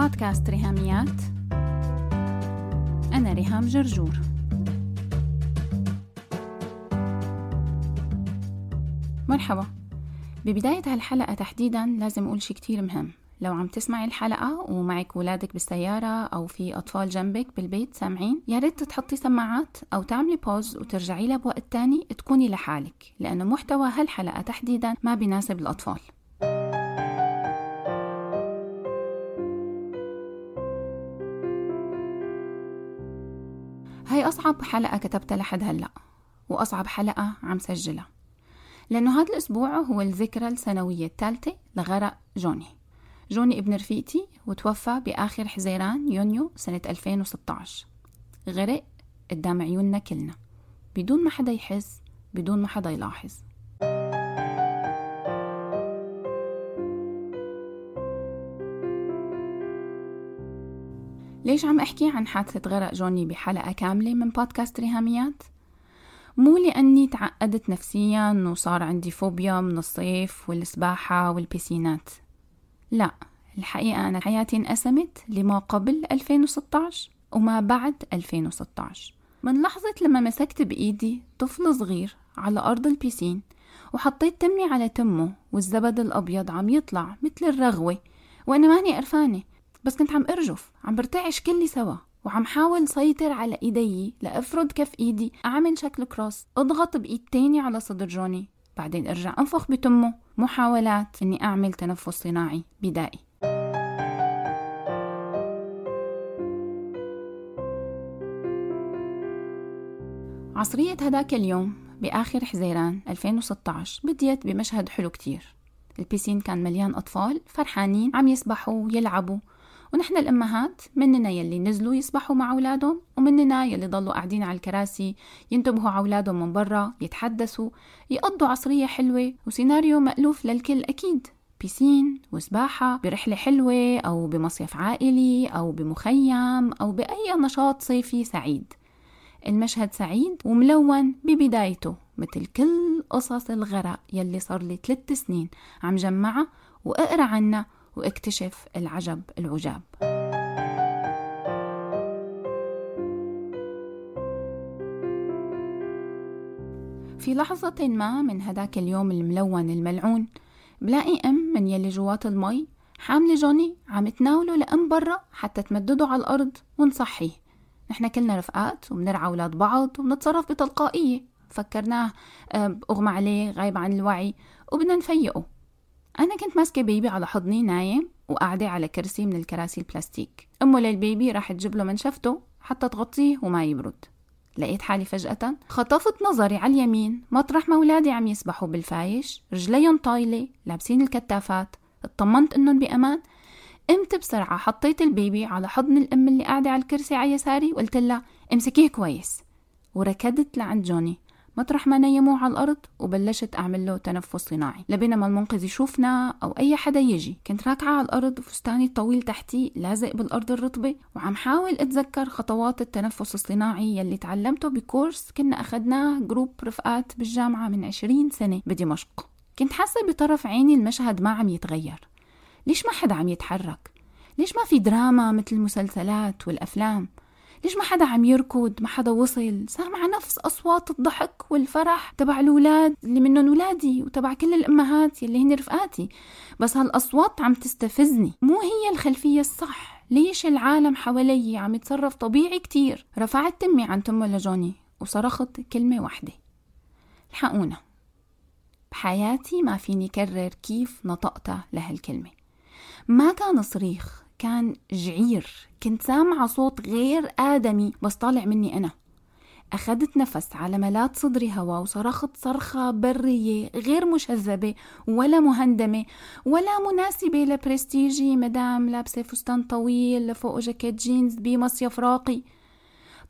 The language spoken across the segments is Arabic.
بودكاست ريهاميات. أنا ريهام جرجور. مرحبا. ببداية هالحلقة تحديدا لازم أقول شي كتير مهم. لو عم تسمعي الحلقة ومعك ولادك بالسيارة أو في أطفال جنبك بالبيت سامعين يا ريت تحطي سماعات أو تعملي بوز وترجعي لها بوقت تاني تكوني لحالك لأنه محتوى هالحلقة تحديدا ما بيناسب الأطفال. هاي أصعب حلقة كتبتها لحد هلأ وأصعب حلقة عم سجلها. لأنه هذا الأسبوع هو الذكرى السنوية الثالثة لغرق جوني. جوني ابن رفيقتي وتوفى بآخر حزيران يونيو سنة 2016 غرق قدام عيوننا كلنا بدون ما حدا يحس بدون ما حدا يلاحظ. ليش عم أحكي عن حادثة غرق جوني بحلقة كاملة من بودكاست ريهاميات؟ مو لأني تعقدت نفسيا وصار عندي فوبيا من الصيف والسباحة والبيسينات. لا الحقيقة أنا حياتي انقسمت لما قبل 2016 وما بعد 2016 من لحظة لما مسكت بإيدي طفل صغير على أرض البيسين وحطيت تمي على تمه والزبد الأبيض عم يطلع مثل الرغوة وأنا ماني قرفانة بس كنت عم أرجف عم برتعش كلي سوا وعم حاول سيطر على إيدي لأفرد كف إيدي أعمل شكل كروس أضغط بإيد تاني على صدر جوني بعدين أرجع أنفخ بتمه محاولات إني أعمل تنفس صناعي بدائي. عصرية هداك اليوم بآخر حزيران 2016 بديت بمشهد حلو كتير. البيسين كان مليان أطفال فرحانين عم يسبحوا ويلعبوا ونحن الأمهات مننا يلي نزلوا يسبحوا مع أولادهم ومننا يلي ضلوا قاعدين على الكراسي ينتبهوا على أولادهم من برا يتحدثوا يقضوا عصرية حلوة وسيناريو مألوف للكل أكيد. بيسين وسباحة برحلة حلوة أو بمصيف عائلي أو بمخيم أو بأي نشاط صيفي سعيد. المشهد سعيد وملون ببدايته مثل كل قصص الغرق يلي صار لي ثلاث سنين عم جمعها وأقرأ عنها واكتشف العجب العجاب. في لحظة ما من هداك اليوم الملون الملعون بلاقي أم من يلي جوات المي حاملة جوني عم تناوله لأم برا حتى تمدده على الأرض ونصحيه. نحن كلنا رفقات وبنرعى أولاد بعض وبنتصرف بتلقائية. فكرناه أغمى عليه غايب عن الوعي وبدنا نفيقه. أنا كنت ماسكة baby على حضني نايم وقاعدة على كرسي من الكراسي البلاستيك. أمه لل baby راح تجيب له منشفته حتى تغطيه وما يبرد. لقيت حالي فجأة خطفت نظري على اليمين. مطرح ما أولادي عم يسبحوا بالبيسين رجليهم طايلة لابسين الكتافات. اطمنت إنهم بأمان. قمت بسرعة حطيت ال baby على حضن الأم اللي قاعدة على الكرسي على يساري وقلت لها امسكيه كويس. وركضت لعند جوني. مطرح ما نيموه على الأرض وبلشت أعمل له تنفس صناعي لبين ما المنقذ يشوفنا أو أي حدا يجي كنت راكعة على الأرض وفستاني الطويل تحتي لازق بالأرض الرطبة وعم حاول أتذكر خطوات التنفس الصناعي يلي تعلمته بكورس كنا أخدناه جروب رفقات بالجامعة من 20 سنة بدمشق كنت حاسة بطرف عيني المشهد ما عم يتغير ليش ما حدا عم يتحرك؟ ليش ما في دراما مثل المسلسلات والأفلام؟ ليش ما حدا عم يركض؟ ما حدا وصل. سامعة نفس أصوات الضحك والفرح تبع الأولاد اللي منهم ولادي وتبع كل الأمهات يلي هن رفقاتي. بس هالأصوات عم تستفزني. مو هي الخلفية الصح. ليش العالم حوالي عم يتصرف طبيعي كتير؟ رفعت تمي عن تمه لجوني وصرخت كلمة واحدة. الحقونا بحياتي ما فيني كرر كيف نطقتها لهالكلمة. ما كان صريخ. كان جعير. كنت سامعة صوت غير آدمي بس طالع مني أنا. أخذت نفس على ملات صدري هوا وصرخت صرخة برية غير مشذبة ولا مهندمة ولا مناسبة لبرستيجي. مدام لابسة فستان طويل لفوق جاكيت جينز بمصيف راقي.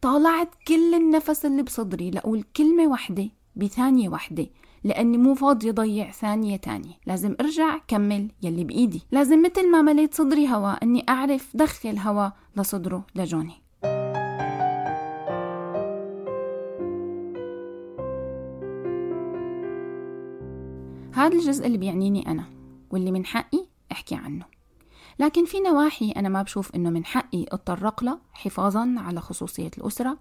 طالعت كل النفس اللي بصدري لأقول كلمة واحدة بثانية واحدة. لأني مو فاضية ضيع ثانية تانية. لازم أرجع كمل يلي بإيدي. لازم مثل ما مليت صدري هوا أني أعرف دخل هوا لصدره لجوني. هذا الجزء اللي بيعنيني أنا واللي من حقي أحكي عنه. لكن في نواحي أنا ما بشوف إنه من حقي أتطرق لها حفاظا على خصوصية الأسرة.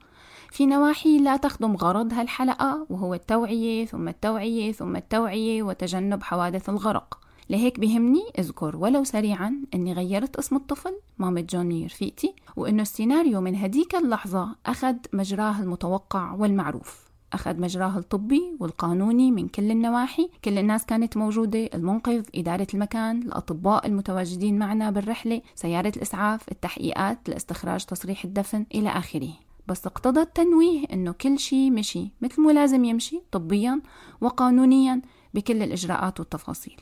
في نواحي لا تخدم غرض هالحلقة وهو التوعية ثم التوعية ثم التوعية وتجنب حوادث الغرق. لهيك بهمني أذكر ولو سريعا إني غيرت اسم الطفل مامة جوني رفيقتي وإنه السيناريو من هديك اللحظة أخذ مجراه المتوقع والمعروف. أخذ مجراه الطبي والقانوني من كل النواحي. كل الناس كانت موجودة المنقذ إدارة المكان الأطباء المتواجدين معنا بالرحلة سيارة الإسعاف التحقيقات لاستخراج تصريح الدفن إلى آخره. بس اقتضى التنويه إنه كل شيء مشي مثل ما لازم يمشي طبيا وقانونيا بكل الإجراءات والتفاصيل.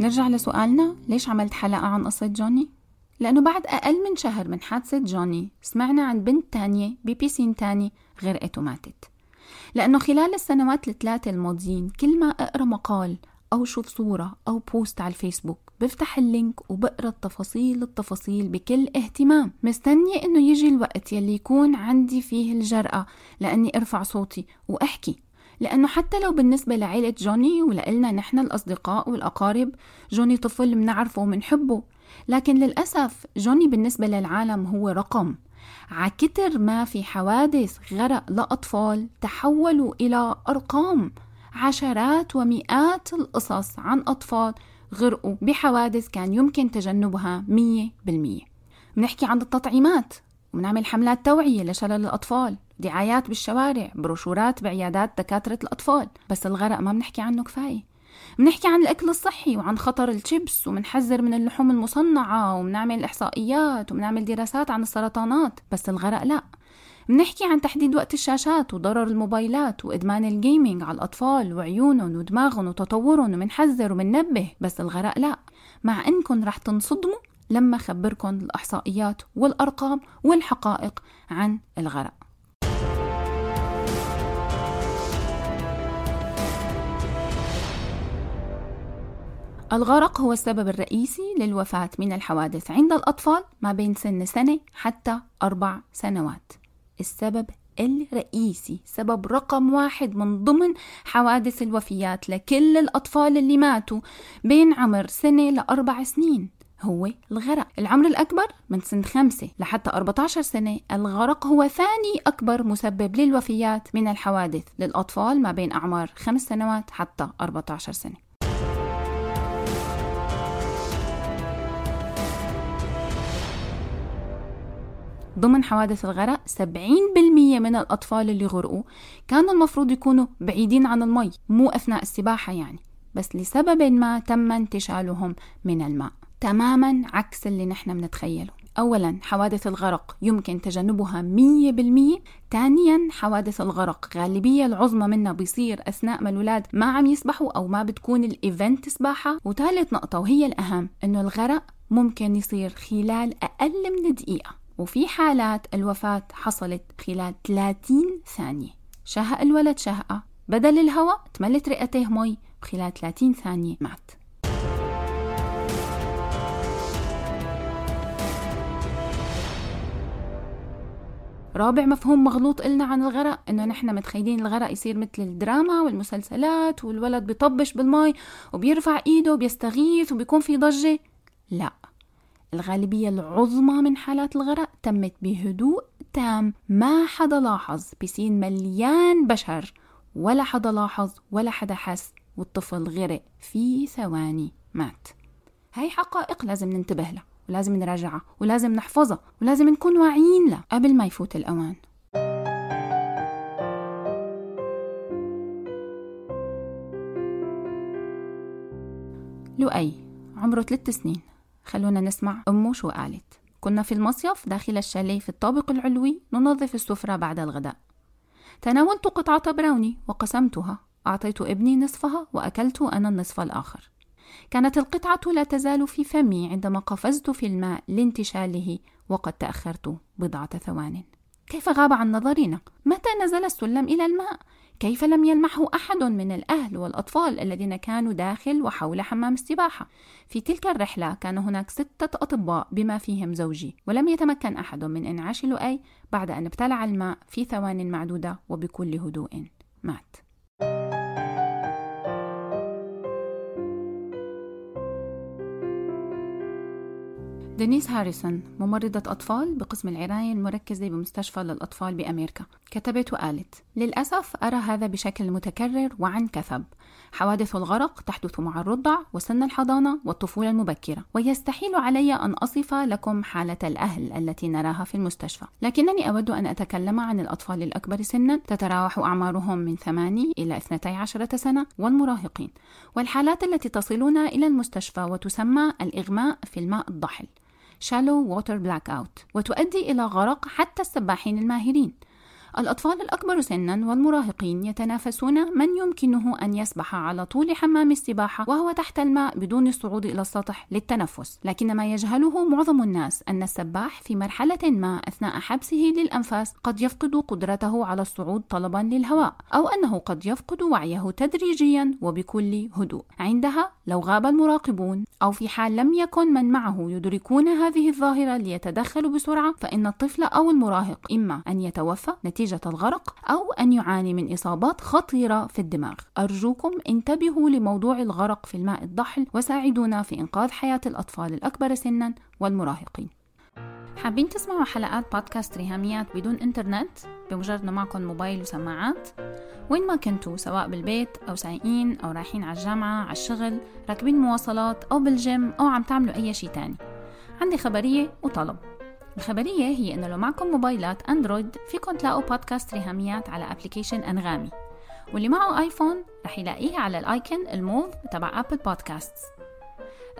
نرجع لسؤالنا ليش عملت حلقة عن قصة جوني؟ لأنه بعد أقل من شهر من حادثة جوني سمعنا عن بنت تانية ببيسين تاني غرقت وماتت لأنه خلال السنوات الثلاثة الماضيين كل ما أقرأ مقال أو شوف صورة أو post على الفيسبوك بفتح ال link وبقرأ التفاصيل التفاصيل بكل اهتمام. مستنية إنه يجي الوقت يلي يكون عندي فيه الجرأة لأني أرفع صوتي وأحكي. لأنه حتى لو بالنسبة لعيلة جوني ولإلنا نحن الأصدقاء والأقارب جوني طفل منعرفه ومنحبه. لكن للأسف جوني بالنسبة للعالم هو رقم. عكتر ما في حوادث غرق لأطفال تحولوا إلى أرقام. عشرات ومئات القصص عن أطفال غرقوا بحوادث كان يمكن تجنبها مية بالمية. بنحكي عن التطعيمات وبنعمل حملات توعية لشلل الأطفال دعايات بالشوارع بروشورات بعيادات دكاترة الأطفال. بس الغرق ما بنحكي عنه كفاية. بنحكي عن الأكل الصحي وعن خطر الشيبس وبنحذر من اللحوم المصنعة وبنعمل إحصائيات وبنعمل دراسات عن السرطانات بس الغرق لا. بنحكي عن تحديد وقت الشاشات وضرر الموبايلات وإدمان الجيمينج على الأطفال وعيونهم ودماغهم وتطورهم وبنحذر وبننبه بس الغرق لا. مع إنكم رح تنصدموا لما خبركم الإحصائيات والأرقام والحقائق عن الغرق. الغرق هو السبب الرئيسي للوفاة من الحوادث عند الأطفال ما بين سن سنة حتى أربع سنوات. السبب الرئيسي سبب رقم واحد من ضمن حوادث الوفيات لكل الأطفال اللي ماتوا بين عمر سنة لأربع سنين هو الغرق. العمر الأكبر من سن خمسة لحتى 14 سنة الغرق هو ثاني أكبر مسبب للوفيات من الحوادث للأطفال ما بين أعمار خمس سنوات حتى 14 سنة. ضمن حوادث الغرق 70% من الأطفال اللي غرقوا كانوا المفروض يكونوا بعيدين عن المي مو أثناء السباحة يعني بس لسبب ما تم انتشالهم من الماء. تماما عكس اللي نحن بنتخيله. أولا حوادث الغرق يمكن تجنبها 100% ثانيا حوادث الغرق غالبية العظمى منها بيصير أثناء ما الأولاد ما عم يسبحوا أو ما بتكون الإيفنت سباحة. وثالث نقطة وهي الأهم إنه الغرق ممكن يصير خلال أقل من دقيقة. وفي حالات الوفاة حصلت خلال 30 ثانية. شهق الولد شهقة بدل الهواء تملت رئتيه مي بخلال 30 ثانية مات. رابع مفهوم مغلوط إلنا عن الغرق إنه نحن متخيلين الغرق يصير مثل الدراما والمسلسلات والولد بيطبش بالمي وبيرفع إيده وبيستغيث وبيكون في ضجة. لا. الغالبية العظمى من حالات الغرق تمت بهدوء تام. ما حدا لاحظ بسين مليان بشر ولا حدا لاحظ ولا حدا حس والطفل غرق في ثواني مات. هاي حقائق لازم ننتبه لها ولازم نراجعها ولازم نحفظها ولازم نكون واعيين لها قبل ما يفوت الأوان. لؤي عمره ثلاث سنين. خلونا نسمع أمه شو قالت. كنا في المصيف داخل الشاليه في الطابق العلوي ننظف السفرة بعد الغداء. تناولت قطعة براوني وقسمتها. أعطيت ابني نصفها وأكلت أنا النصف الآخر. كانت القطعة لا تزال في فمي عندما قفزت في الماء لانتشاله وقد تأخرت بضعة ثوان. كيف غاب عن نظرنا؟ متى نزل السلم إلى الماء؟ كيف لم يلمحه أحد من الأهل والأطفال الذين كانوا داخل وحول حمام السباحة؟ في تلك الرحلة كان هناك ستة أطباء بما فيهم زوجي ولم يتمكن أحد من إنعاش لؤي بعد أن ابتلع الماء في ثوان معدودة وبكل هدوء مات دينيس هاريسون ممرضة أطفال بقسم العناية المركزة بمستشفى للأطفال بأمريكا كتبت وقالت للأسف أرى هذا بشكل متكرر وعن كثب. حوادث الغرق تحدث مع الرضع وسن الحضانة والطفولة المبكرة ويستحيل علي أن أصف لكم حالة الأهل التي نراها في المستشفى. لكنني أود أن أتكلم عن الأطفال الأكبر سنا تتراوح أعمارهم من 8 إلى 12 سنة والمراهقين والحالات التي تصلنا إلى المستشفى وتسمى الإغماء في الماء الضحل shallow water blackout وتؤدي إلى غرق حتى السباحين الماهرين. الأطفال الأكبر سنا والمراهقين يتنافسون من يمكنه أن يسبح على طول حمام السباحة وهو تحت الماء بدون الصعود إلى السطح للتنفس. لكن ما يجهله معظم الناس أن السباح في مرحلة ما أثناء حبسه للأنفاس قد يفقد قدرته على الصعود طلبا للهواء أو أنه قد يفقد وعيه تدريجيا وبكل هدوء. عندها لو غاب المراقبون أو في حال لم يكن من معه يدركون هذه الظاهرة ليتدخلوا بسرعة فإن الطفل أو المراهق إما أن يتوفى نتيجة الغرق أو أن يعاني من إصابات خطيرة في الدماغ. أرجوكم انتبهوا لموضوع الغرق في الماء الضحل وساعدونا في إنقاذ حياة الأطفال الأكبر سنا والمراهقين. حابين تسمعوا حلقات بودكاست ريهاميات بدون إنترنت؟ بمجرد انه معكم موبايل وسماعات؟ وين ما كنتوا سواء بالبيت أو سايقين أو رايحين على الجامعة على الشغل راكبين مواصلات أو بالجيم أو عم تعملوا أي شيء تاني. عندي خبرية وطلب. الخبرية هي إنه لو معكم موبايلات أندرويد فيكم تلاقوا بودكاست ريهاميات على application أنغامي. واللي معه آيفون رح يلاقيه على ال icon ال mauve تبع Apple Podcasts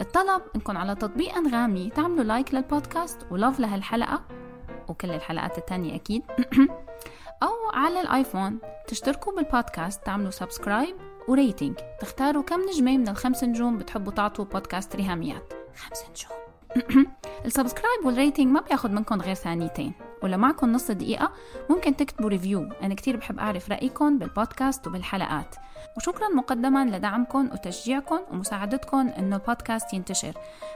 الطلب إنكم على تطبيق أنغامي تعملوا like للبودكاست و love لهالحلقة وكل الحلقات التانية أكيد أو على الآيفون تشتركوا بالبودكاست تعملوا subscribe و rating تختاروا كم نجمة من الخمس نجوم بتحبوا تعطوا بودكاست ريهاميات. خمس نجوم. ال subscribe وال rating ما بياخد منكم غير ثانيتين. ولو معكم نص دقيقة ممكن تكتبوا review أنا كتير بحب أعرف رأيكم بالبودكاست وبالحلقات. وشكرا مقدما لدعمكم وتشجيعكم ومساعدتكم إنه البودكاست ينتشر.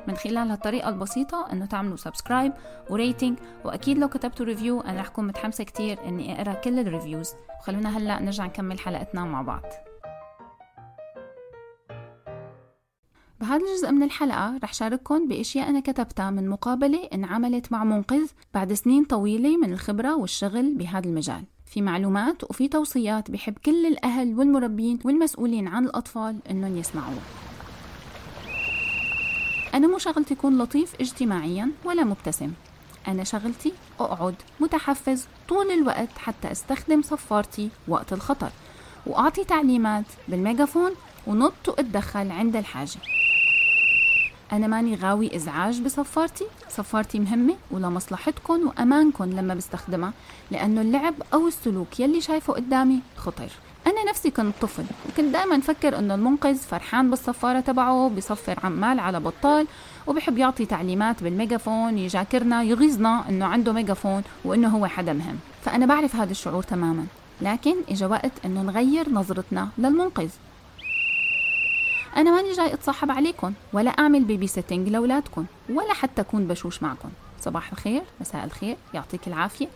من خلال هالطريقة البسيطة إنه تعملوا subscribe و rating وأكيد لو كتبتوا review أنا رح اكون متحمسة كتير إني أقرأ كل ال reviews وخلونا هلأ نرجع نكمل حلقتنا مع بعض. بهذا الجزء من الحلقة رح شارككم بأشياء أنا كتبتها من مقابلة انعملت مع منقذ بعد سنين طويلة من الخبرة والشغل بهذا المجال. في معلومات وفي توصيات بحب كل الأهل والمربين والمسؤولين عن الأطفال إنهم يسمعوها أنا مو شغلتي أكون لطيف اجتماعيا ولا مبتسم. أنا شغلتي أقعد متحفز طول الوقت حتى أستخدم صفارتي وقت الخطر وأعطي تعليمات بالميجافون ونط وأتدخل عند الحاجة. أنا ماني غاوي إزعاج بصفارتي. صفارتي مهمة ولمصلحتكم وأمانكم لما بستخدمها لأنه اللعب أو السلوك يلي شايفه قدامي خطر. أنا نفسي كنت طفل وكنت دائما فكر إنه المنقذ فرحان بالصفارة تبعه بصفر عمال على بطال وبحب يعطي تعليمات بالميجافون يجاكرنا يغيظنا إنه عنده ميجافون وإنه هو حدا مهم. فأنا بعرف هذا الشعور تماما. لكن إجا وقت إنه نغير نظرتنا للمنقذ. أنا ماني جاي أتصاحب عليكم ولا أعمل baby sitting لأولادكم ولا حتى أكون بشوش معكم صباح الخير مساء الخير يعطيك العافية.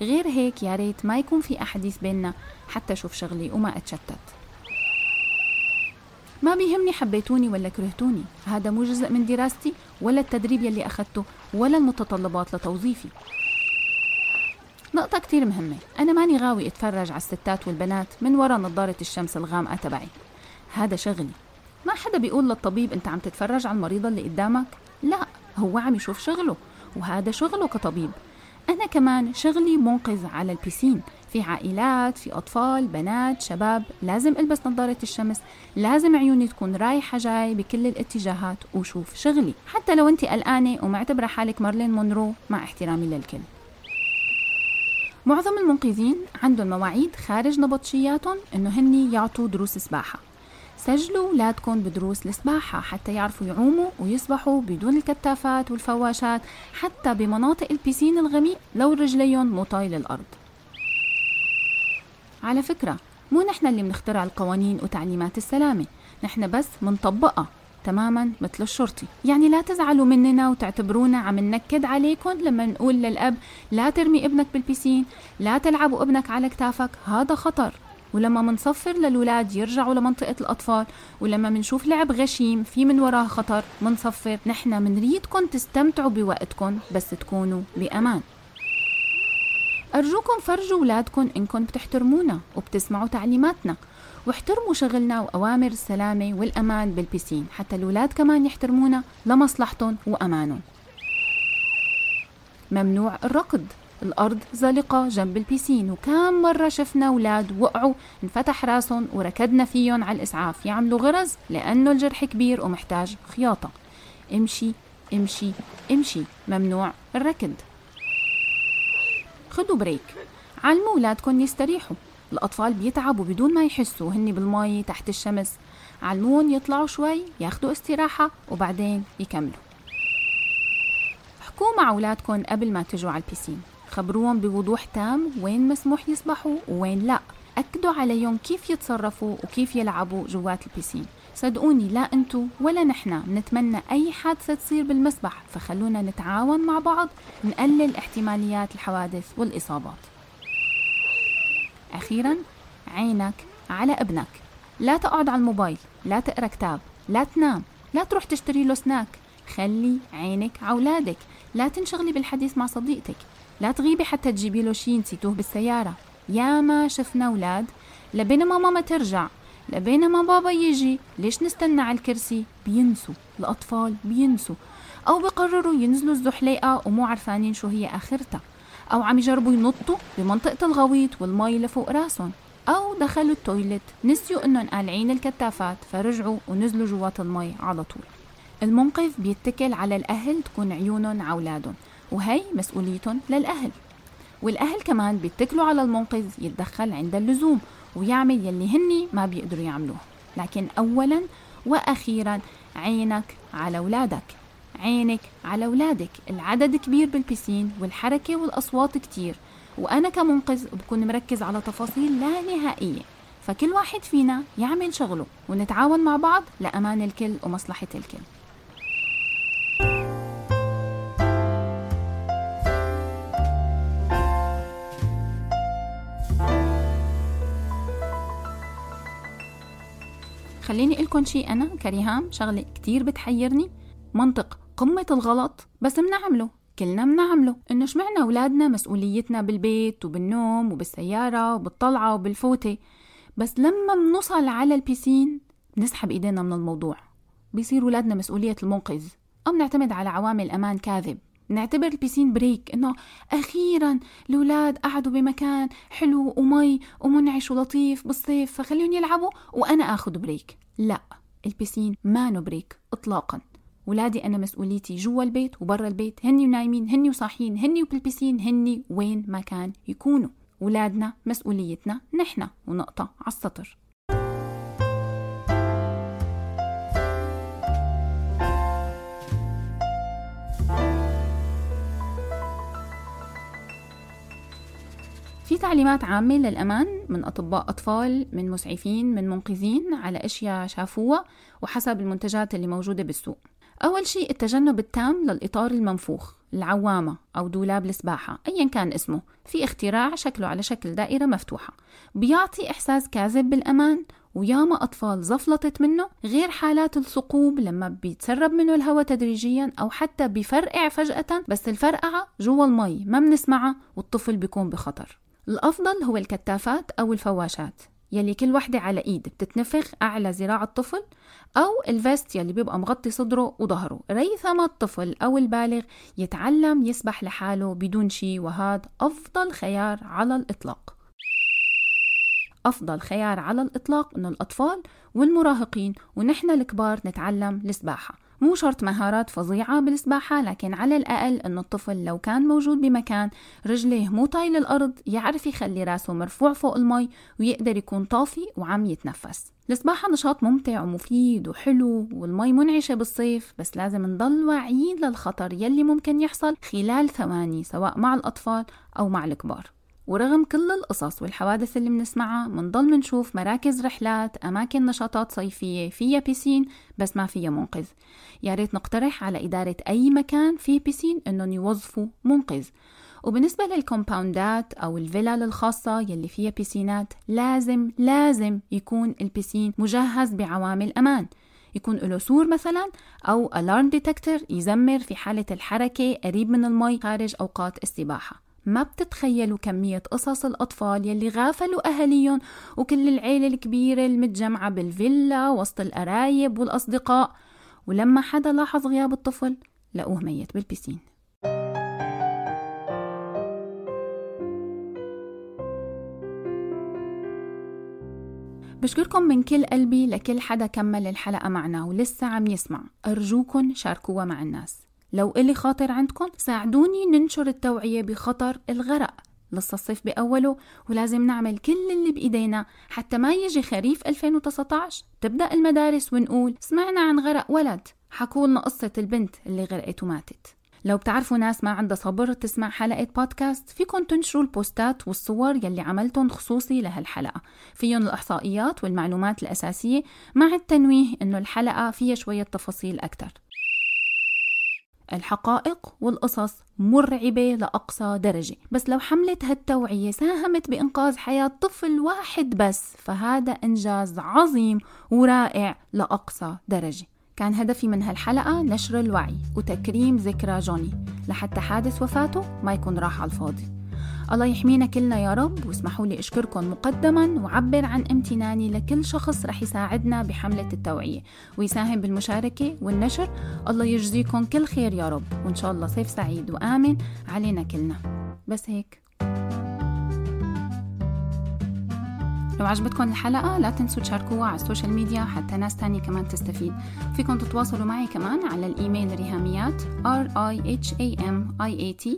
غير هيك يا ريت ما يكون في أحاديث بيننا حتى أشوف شغلي وما أتشتت. ما بيهمني حبيتوني ولا كرهتوني. هذا مو جزء من دراستي ولا التدريب يلي أخذته ولا المتطلبات لتوظيفي. نقطة كتير مهمة. أنا ماني غاوي أتفرج على الستات والبنات من وراء نظارة الشمس الغامقة تبعي. هذا شغلي. ما حدا بيقول للطبيب انت عم تتفرج على المريضة اللي قدامك؟ لا هو عم يشوف شغله وهذا شغله كطبيب. أنا كمان شغلي منقذ على البيسين. في عائلات في أطفال بنات شباب لازم ألبس نظارة الشمس. لازم عيوني تكون رايحة جاي بكل الاتجاهات وشوف شغلي. حتى لو أنت قلقانة ومعتبرة حالك مارلين مونرو مع احترامي للكل. معظم المنقذين عندهم مواعيد خارج نبطشياتهم إنه هني يعطوا دروس سباحة. سجلوا أولادكم بدروس السباحة حتى يعرفوا يعوموا ويسبحوا بدون الكتافات والفواشات حتى بمناطق البيسين الغميق لو رجليهم مو طايل الأرض على فكرة مو نحن اللي بنخترع القوانين وتعليمات السلامة نحن بس منطبقها تماما مثل الشرطي. يعني لا تزعلوا مننا وتعتبرونا عم ننكد عليكم لما نقول للأب لا ترمي ابنك بالبسين لا تلعبوا ابنك على كتافك هذا خطر. ولما منصفر للولاد يرجعوا لمنطقة الأطفال ولما منشوف لعب غشيم في من وراه خطر منصفر نحن منريدكم تستمتعوا بوقتكم بس تكونوا بأمان. أرجوكم فرجوا ولادكم إنكم بتحترمونا وبتسمعوا تعليماتنا واحترموا شغلنا وأوامر السلامة والأمان بالبسين حتى الولاد كمان يحترمونا لمصلحتهم وأمانهم. ممنوع الركض. الأرض زلقة جنب البيسين. وكم مرة شفنا أولاد وقعوا انفتح راسهم وركضنا فيهم على الإسعاف. يعملوا غرز لأنه الجرح كبير ومحتاج خياطة. امشي امشي امشي. ممنوع الركض. خدوا break. علموا أولادكم يستريحوا. الأطفال بيتعبوا بدون ما يحسوا هني بالمي تحت الشمس. علموهم يطلعوا شوي ياخدوا استراحة وبعدين يكملوا. احكوا مع أولادكم قبل ما تجوا على البيسين. خبروهم بوضوح تام وين مسموح يسبحوا وين لا. أكدوا عليهم كيف يتصرفوا وكيف يلعبوا جوات البيسين. صدقوني لا انتو ولا نحنا نتمنى أي حادثة تصير بالمسبح فخلونا نتعاون مع بعض نقلل احتماليات الحوادث والإصابات. أخيرا عينك على ابنك. لا تقعد على الموبايل لا تقرأ كتاب لا تنام لا تروح تشتري له سناك. خلي عينك على أولادك. لا تنشغلي بالحديث مع صديقتك. لا تغيبي حتى تجيبي له شي نسيتوه بالسيارة يا ما شفنا أولاد. لبينما ماما ترجع. لبينما بابا يجي. ليش نستنى على الكرسي؟ بينسوا. الأطفال بينسوا. أو بقرروا ينزلوا الزحليقة ومو عرفانين شو هي آخرتها. أو عم يجربوا ينطوا بمنطقة الغويط والمي لفوق راسهم. أو دخلوا التويلت. نسيوا إنهم قالعين الكتافات. فرجعوا ونزلوا جوات المي على طول. المنقذ بيتكل على الأهل تكون عيونهم على أولادهم. وهي مسؤوليتهم للأهل. والأهل كمان بيتكلوا على المنقذ يتدخل عند اللزوم ويعمل يلي هني ما بيقدروا يعملوه. لكن أولا وأخيرا عينك على أولادك. عينك على أولادك. العدد كبير بالبسين والحركة والأصوات كتير. وأنا كمنقذ بكون مركز على تفاصيل لا نهائية. فكل واحد فينا يعمل شغله ونتعاون مع بعض لأمان الكل ومصلحة الكل. خليني لكم شي أنا كريهام شغلة كتير بتحيرني. منطق قمة الغلط بس منعمله كلنا منعمله. إنه اشمعنى أولادنا مسؤوليتنا بالبيت وبالنوم وبالسيارة وبالطلعة وبالفوتة. بس لما بنوصل على البيسين بنسحب إيدينا من الموضوع. بيصير ولادنا مسؤولية المنقذ. أو بنعتمد على عوامل أمان كاذب. نعتبر البيسين break إنه أخيرا الأولاد قعدوا بمكان حلو ومي ومنعش ولطيف بالصيف فخليهم يلعبوا وأنا آخذ break لا البيسين ما break اطلاقا. ولادي أنا مسؤوليتي جوا البيت وبرا البيت هني ونايمين هني وصاحيين هني وبالبيسين هني وين ما كان يكونوا. ولادنا مسؤوليتنا نحن ونقطة على السطر. تعليمات عامة للأمان من أطباء أطفال من مسعفين من منقذين على أشياء شافوها وحسب المنتجات اللي موجودة بالسوق. أول شيء التجنب التام للإطار المنفوخ العوامة أو دولاب السباحة أيا كان اسمه. في اختراع شكله على شكل دائرة مفتوحة. بيعطي إحساس كاذب بالأمان وياما أطفال زفلطت منه غير حالات الثقوب لما بيتسرب منه الهواء تدريجيا أو حتى بفرقع فجأة بس الفرقعة جوا المي ما بنسمعها والطفل بيكون بخطر. الأفضل هو الكتافات أو الفواشات يلي كل وحدة على إيد بتتنفخ أعلى ذراع الطفل أو الفيست يلي بيبقى مغطي صدره وظهره. ريثما الطفل أو البالغ يتعلم يسبح لحاله بدون شي وهذا أفضل خيار على الإطلاق. أفضل خيار على الإطلاق إنه الأطفال والمراهقين ونحن الكبار نتعلم السباحة. مو شرط مهارات فظيعة بالسباحة لكن على الأقل أن الطفل لو كان موجود بمكان رجليه مو طايل الأرض يعرف يخلي راسه مرفوع فوق المي ويقدر يكون طافي وعم يتنفس. السباحة نشاط ممتع ومفيد وحلو والمي منعشة بالصيف بس لازم نضل واعيين للخطر يلي ممكن يحصل خلال ثواني سواء مع الأطفال أو مع الكبار. ورغم كل القصص والحوادث اللي بنسمعها منضل منشوف مراكز رحلات أماكن نشاطات صيفية فيها بيسين بس ما فيها منقذ. يا ريت نقترح على إدارة أي مكان فيه بيسين إنهم يوظفوا منقذ. وبالنسبة لل compoundات أو الفلل الخاصة يلي فيها بيسينات لازم لازم يكون البيسين مجهز بعوامل أمان. يكون له سور مثلا أو alarm detector يزمر في حالة الحركة قريب من المي خارج أوقات السباحة ما بتتخيلوا كمية قصص الأطفال يلي غافلوا أهاليهم وكل العيلة الكبيرة المتجمعة بالفيلا وسط القرايب والأصدقاء. ولما حدا لاحظ غياب الطفل لقوه ميت بالبسين. بشكركم من كل قلبي لكل حدا كمل الحلقة معنا ولسه عم يسمع. أرجوكم شاركوها مع الناس. لو إلي خاطر عندكم ساعدوني ننشر التوعية بخطر الغرق. لسه الصيف بأوله ولازم نعمل كل اللي بإيدينا حتى ما يجي خريف 2019 تبدأ المدارس ونقول سمعنا عن غرق ولد حكولنا قصة البنت اللي غرقت وماتت. لو بتعرفوا ناس ما عندها صبر تسمع حلقة بودكاست فيكن تنشروا البوستات والصور يلي عملتهم خصوصي لهالحلقة. فيهم الإحصائيات والمعلومات الأساسية مع التنويه إنه الحلقة فيها شوية تفاصيل أكتر. الحقائق والقصص مرعبة لأقصى درجة. بس لو حملة هالتوعية ساهمت بإنقاذ حياة طفل واحد بس فهذا إنجاز عظيم ورائع لأقصى درجة. كان هدفي من هالحلقة نشر الوعي وتكريم ذكرى جوني. لحتى حادث وفاته ما يكون راح على الفاضي. الله يحمينا كلنا يا رب واسمحوا لي أشكركم مقدما وعبر عن امتناني لكل شخص رح يساعدنا بحملة التوعية. ويساهم بالمشاركة والنشر الله يجزيكم كل خير يا رب. وإن شاء الله صيف سعيد وآمن علينا كلنا. بس هيك. لو عجبتكم الحلقة لا تنسوا تشاركوها على ال social media حتى ناس تانية كمان تستفيد. فيكم تتواصلوا معي كمان على الإيميل ريهاميات r i h a m i a t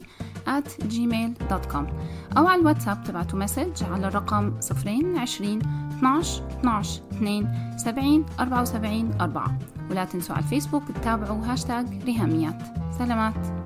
at gmail.com أو على الواتساب تبعتوا message على الرقم 020 12 12 2 70 74 4 ولا تنسوا على الفيسبوك تتابعوا هاشتاج ريهاميات. سلامات.